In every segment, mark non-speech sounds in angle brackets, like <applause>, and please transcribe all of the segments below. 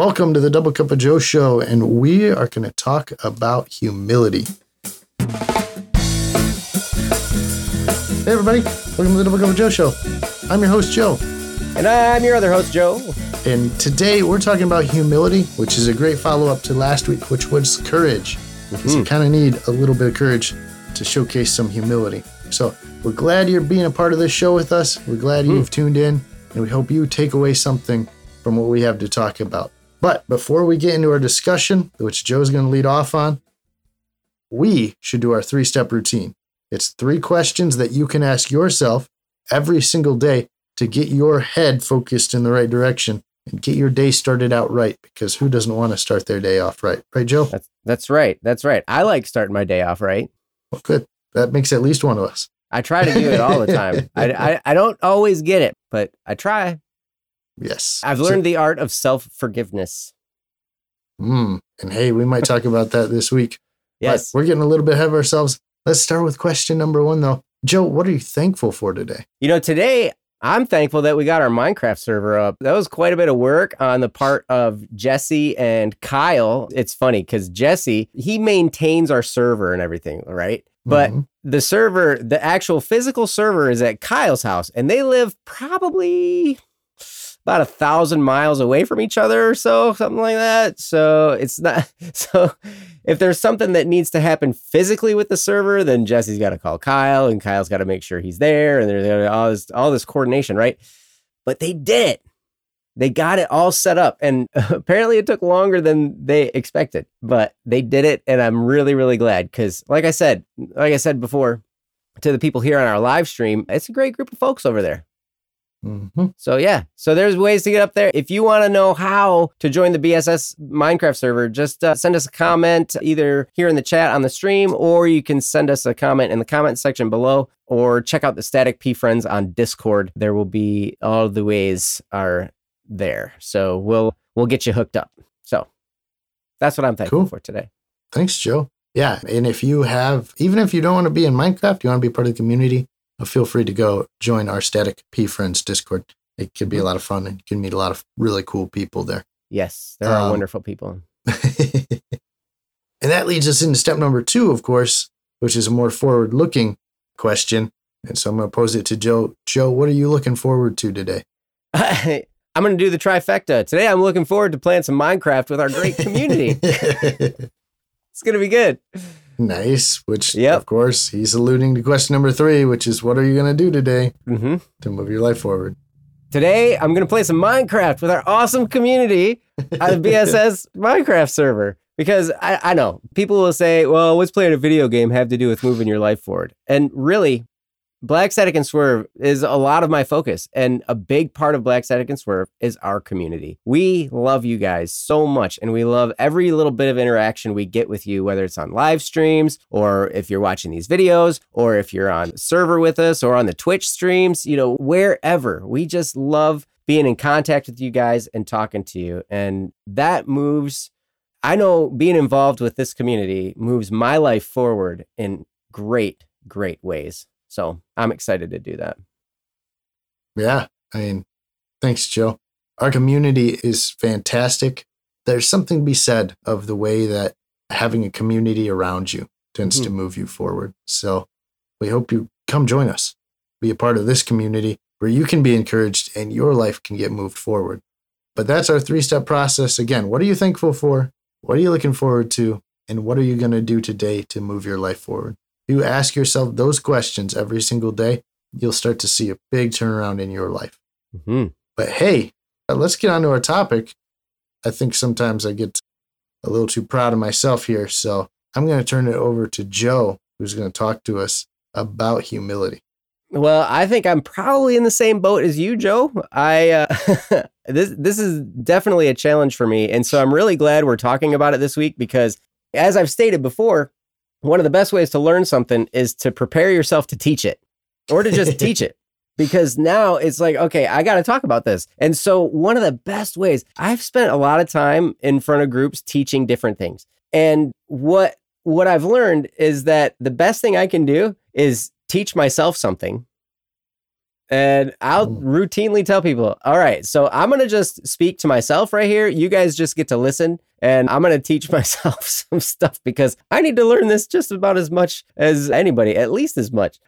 Welcome to the Double Cup of Joe show, and we are going to talk about humility. Hey, everybody. Welcome to the Double Cup of Joe show. I'm your host, Joe. And I'm your other host, Joe. And today we're talking about humility, which is a great follow up to last week, which was courage. Because you hmm. kind of need a little bit of courage to showcase some humility. So we're glad you're being a part of this show with us. We're glad hmm. you've tuned in, and we hope you take away something from what we have to talk about. But before we get into our discussion, which Joe's going to lead off on, we should do our three step routine. It's three questions that you can ask yourself every single day to get your head focused in the right direction and get your day started out right because who doesn't want to start their day off right? Right, Joe? That's that's right. That's right. I like starting my day off right. Well, good. That makes at least one of us. I try to do it all the <laughs> time. I, I I don't always get it, but I try. Yes. I've learned the art of self forgiveness. So, mm, and hey, we might talk about that this week. Yes. But we're getting a little bit ahead of ourselves. Let's start with question number one, though. Joe, what are you thankful for today? You know, today I'm thankful that we got our Minecraft server up. That was quite a bit of work on the part of Jesse and Kyle. It's funny because Jesse, he maintains our server and everything, right? But Mhm. the server, the actual physical server is at Kyle's house, and they live probably about a thousand miles away from each other or so, something like that. So it's not <laughs> so if there's something that needs to happen physically with the server, then Jesse's got to call Kyle, and Kyle's got to make sure he's there, and there's all this all this coordination, right? But they did it. They got it all set up, and <laughs> apparently it took longer than they expected, but they did it, and I'm really really glad because, like I said, like I said before, to the people here on our live stream, it's a great group of folks over there. Mhm. So yeah, so there's ways to get up there. If you want to know how to join the BSS Minecraft server, just uh, send us a comment either here in the chat on the stream, or you can send us a comment in the comment section below, or check out the Static P Friends on Discord. There will be all the ways are there. So we'll we'll get you hooked up. So that's what I'm thankful Cool. for today. Thanks, Joe. Yeah. And if you have, even if you don't want to be in Minecraft, you want to be part of the community, feel free to go join our Static P Friends Discord. It could be a lot of fun and you can meet a lot of really cool people there. Yes, there are Um, wonderful people. <laughs> and that leads us into step number two, of course, which is a more forward looking question. And so I'm going to pose it to Joe. Joe, what are you looking forward to today? <laughs> I'm going to do the trifecta. Today I'm looking forward to playing some Minecraft with our great community. <laughs> it's going to be good. Nice. Which, Yep. of course, he's alluding to question number three, which is what are you going to do today hmm to move your life forward? Today I'm going to play some Minecraft with our awesome community on the BSS Minecraft server. Because I, I know people will say, well, what's playing a video game have to do with moving your life forward? And really, Black Static and Swerve is a lot of my focus. And a big part of Black Static and Swerve is our community. We love you guys so much. And we love every little bit of interaction we get with you, whether it's on live streams or if you're watching these videos or if you're on server with us or on the Twitch streams, you know, wherever. We just love being in contact with you guys and talking to you. And that moves, I know being involved with this community moves my life forward in great, great ways. So I'm excited to do that. Yeah. I mean, thanks, Joe. Our community is fantastic. There's something to be said of the way that having a community around you tends to mm-hmm. move you forward. So we hope you come join us, be a part of this community where you can be encouraged and your life can get moved forward. But that's our three step process. Again, what are you thankful for? What are you looking forward to? And what are you going to do today to move your life forward? You ask yourself those questions every single day, you'll start to see a big turnaround in your life. hmm But hey, uh, let's get on to our topic. I think sometimes I get a little too proud of myself here. So I'm going to turn it over to Joe, who's going to talk to us about humility. Well, I think I'm probably in the same boat as you, Joe. I uh, <laughs> this this is definitely a challenge for me, and so I'm really glad we're talking about it this week because, as I've stated before, one of the best ways to learn something is to prepare yourself to teach it, or to just <laughs> teach it. Because now it's like, okay, I got to talk about this. And so, one of the best ways I've spent a lot of time in front of groups teaching different things. And what what I've learned is that the best thing I can do is teach myself something And I'll Mm. routinely tell people, all right, so I'm going to just speak to myself right here. You guys just get to listen. And I'm going to teach <laughs> myself some stuff because I need to learn this just about as much as anybody, at least as much,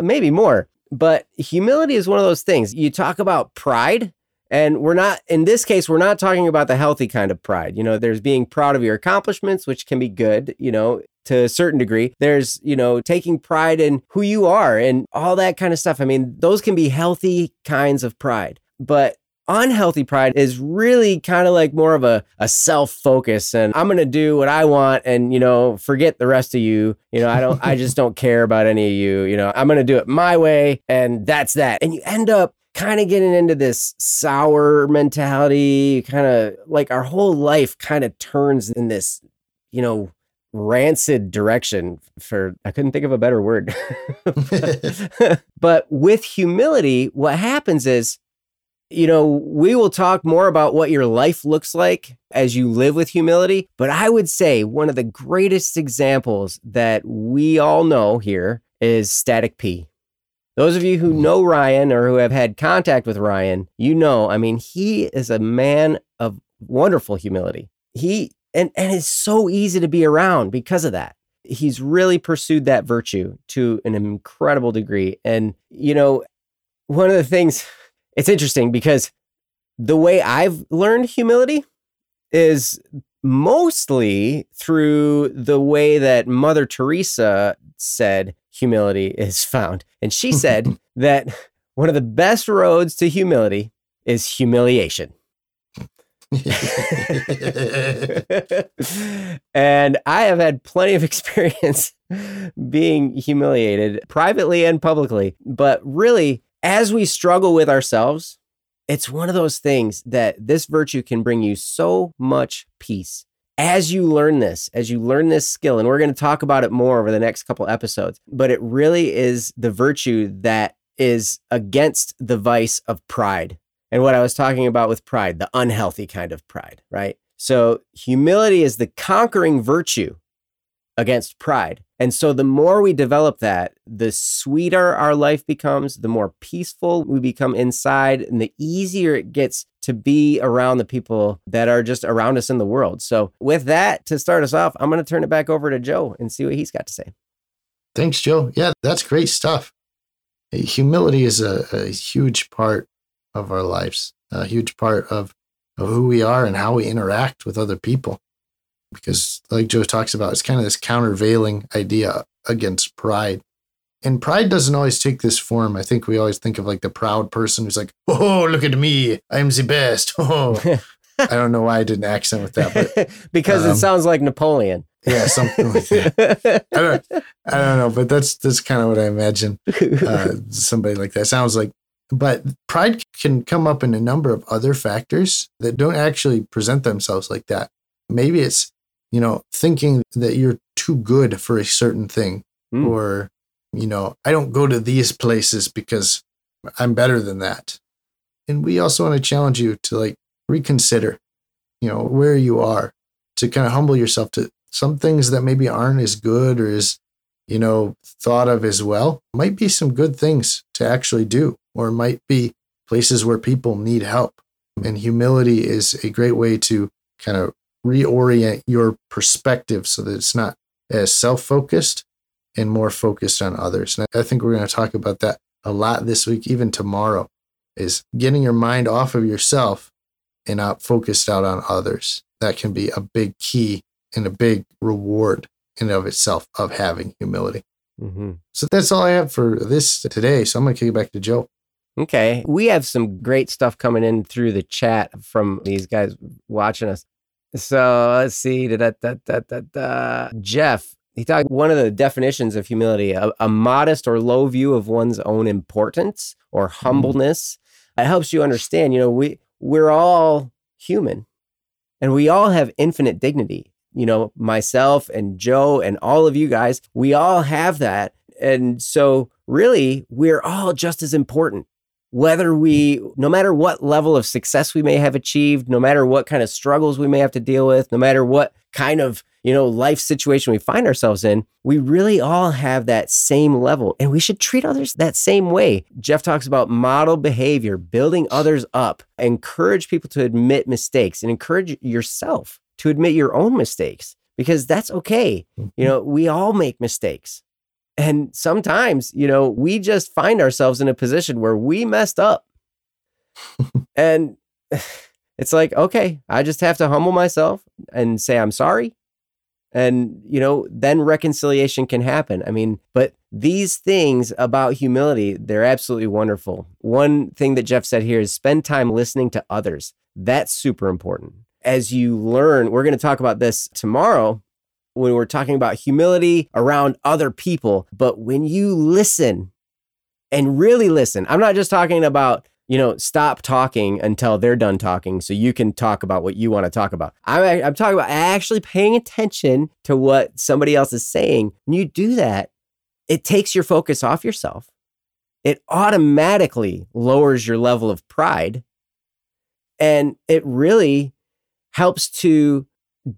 maybe more. But humility is one of those things. You talk about pride, and we're not, in this case, we're not talking about the healthy kind of pride. You know, there's being proud of your accomplishments, which can be good, you know, to a certain degree. There's, you know, taking pride in who you are and all that kind of stuff. I mean, those can be healthy kinds of pride. But unhealthy pride is really kind of like more of a, a self focus and I'm going to do what I want and, you know, forget the rest of you. You know, I don't, I just <laughs> don't care about any of you. You know, I'm going to do it my way and that's that. And you end up kind of getting into this sour mentality, kind of like our whole life kind of turns in this, you know, rancid direction for I couldn't think of a better word. <laughs> <laughs> but with humility, what happens is you know, we will talk more about what your life looks like as you live with humility. But I would say one of the greatest examples that we all know here is Static P. Those of you who know Ryan or who have had contact with Ryan, you know, I mean, he is a man of wonderful humility. He and and it's so easy to be around because of that. He's really pursued that virtue to an incredible degree. And you know, one of the things <laughs> it's interesting because the way I've learned humility is mostly through the way that Mother Teresa said humility is found. And she <laughs> said that one of the best roads to humility is humiliation. <laughs> and I have had plenty of <laughs> experience being humiliated privately and publicly. But really, as we struggle with ourselves, it's one of those things that this virtue can bring you so much peace. As you learn this, as you learn this skill, and we're going to talk about it more over the next couple episodes, but it really is the virtue that is against the vice of pride. And what I was talking about with pride, the unhealthy kind of pride, right? So humility is the conquering virtue against pride. And so the more we develop that, the sweeter our life becomes, the more peaceful we become inside, and the easier it gets to be around the people that are just around us in the world. So, with that, to start us off, I'm going to turn it back over to Joe and see what he's got to say. Thanks, Joe. Yeah, that's great stuff. Humility is a, a huge part of our lives, a huge part of, of who we are and how we interact with other people. Because, like Joe talks about, it's kind of this countervailing idea against pride. And pride doesn't always take this form. I think we always think of like the proud person who's like, oh, look at me. I'm the best. <laughs> Oh, <laughs> I don't know why I did an accent with that, but <laughs> because Um, it sounds like Napoleon. yeah, something like that. I don't, I don't know, but that's that's kind of what I imagine uh, somebody like that sounds like. But pride can come up in a number of other factors that don't actually present themselves like that. Maybe it's you know thinking that you're too good for a certain thing, Mm. or you know I don't go to these places because I'm better than that. And we also want to challenge you to like reconsider, you know, where you are, to kind of humble yourself to some things that maybe aren't as good or as you know thought of as well might be some good things to actually do or might be places where people need help and humility is a great way to kind of reorient your perspective so that it's not as self-focused and more focused on others and i think we're going to talk about that a lot this week even tomorrow is getting your mind off of yourself and out focused out on others that can be a big key and a big reward in and of itself of having humility. hmm So that's all I have for this today. So I'm going to kick it back to Joe. Okay. We have some great stuff coming in through the chat from these guys watching us. So let's see. Da, da, da, da, da, da. Jeff, he talked one of the definitions of humility, a, a modest or low view of one's own importance or mm-hmm. humbleness. It helps you understand, you know, we we're all human and we all have infinite dignity. You know, myself and Joe and all of you guys, we all have that. And so really, we're all just as important whether we, no matter what level of success we may have achieved, no matter what kind of struggles we may have to deal with, no matter what kind of, you know, life situation we find ourselves in, we really all have that same level and we should treat others that same way. Jeff talks about model behavior, building others up, encourage people to admit mistakes and encourage yourself to admit your own mistakes because that's okay. You Mm-hmm. know, we all make mistakes. And sometimes, you know, we just find ourselves in a position where we messed up. <laughs> and <sighs> it's like, okay, I just have to humble myself and say, I'm sorry. And, you know, then reconciliation can happen. I mean, but these things about humility, they're absolutely wonderful. One thing that Jeff said here is spend time listening to others. That's super important. As you learn, we're going to talk about this tomorrow when we're talking about humility around other people. But when you listen and really listen, I'm not just talking about, you know, stop talking until they're done talking so you can talk about what you want to talk about. I'm, I'm talking about actually paying attention to what somebody else is saying. When you do that, it takes your focus off yourself. It automatically lowers your level of pride. And it really helps to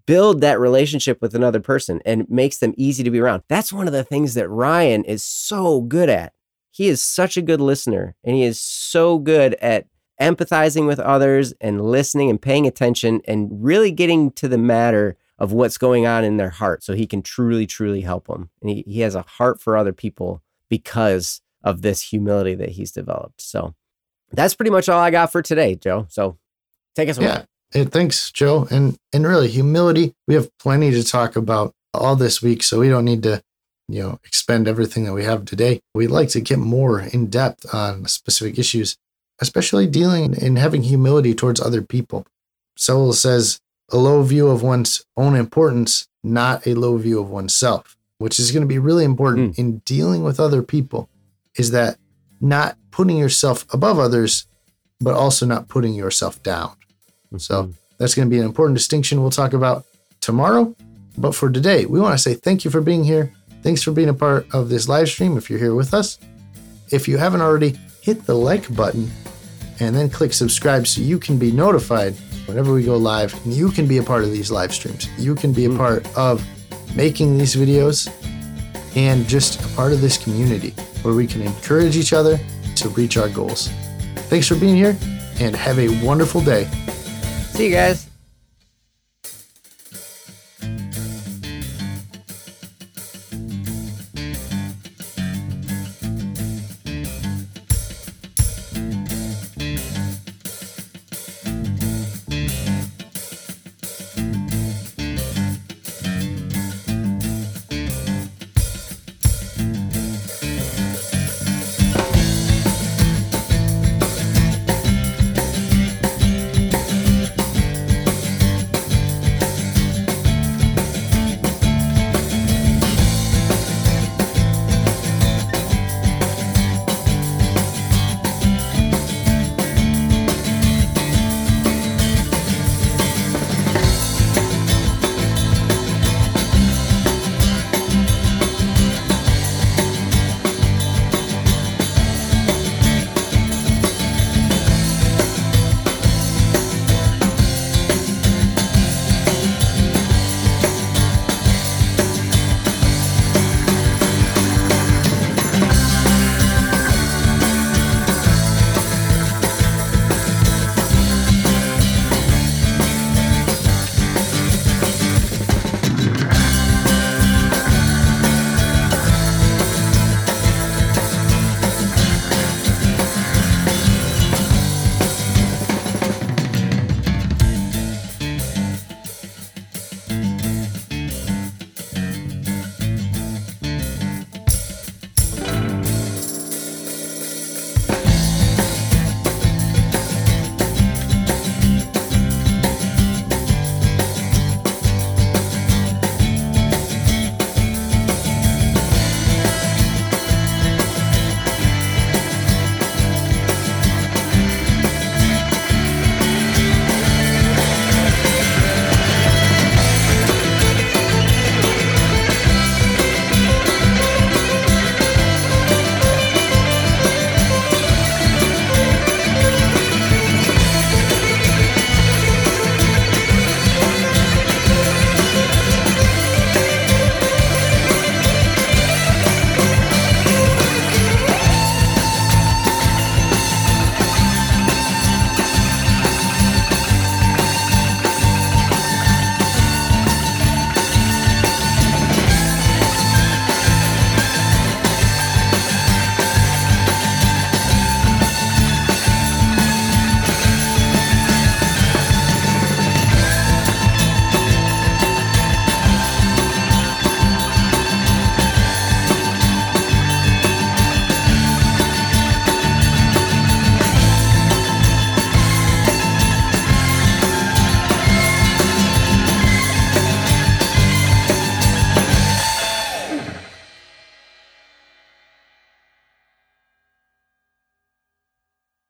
build that relationship with another person and makes them easy to be around. That's one of the things that Ryan is so good at. He is such a good listener and he is so good at empathizing with others and listening and paying attention and really getting to the matter of what's going on in their heart so he can truly, truly help them. And he, he has a heart for other people because of this humility that he's developed. So that's pretty much all I got for today, Joe. So take us away. Yeah. Hey, thanks, Joe. And and really, humility. We have plenty to talk about all this week, so we don't need to, you know, expend everything that we have today. We'd like to get more in depth on specific issues, especially dealing and having humility towards other people. Sowell says a low view of one's own importance, not a low view of oneself, which is going to be really important hmm. in dealing with other people. Is that not putting yourself above others, but also not putting yourself down. So mm-hmm. that's going to be an important distinction we'll talk about tomorrow. But for today, we want to say thank you for being here. Thanks for being a part of this live stream if you're here with us. If you haven't already, hit the like button and then click subscribe so you can be notified whenever we go live and you can be a part of these live streams. You can be a mm-hmm. part of making these videos and just a part of this community where we can encourage each other to reach our goals. Thanks for being here and have a wonderful day. See you guys.